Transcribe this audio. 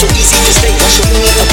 so easy to stay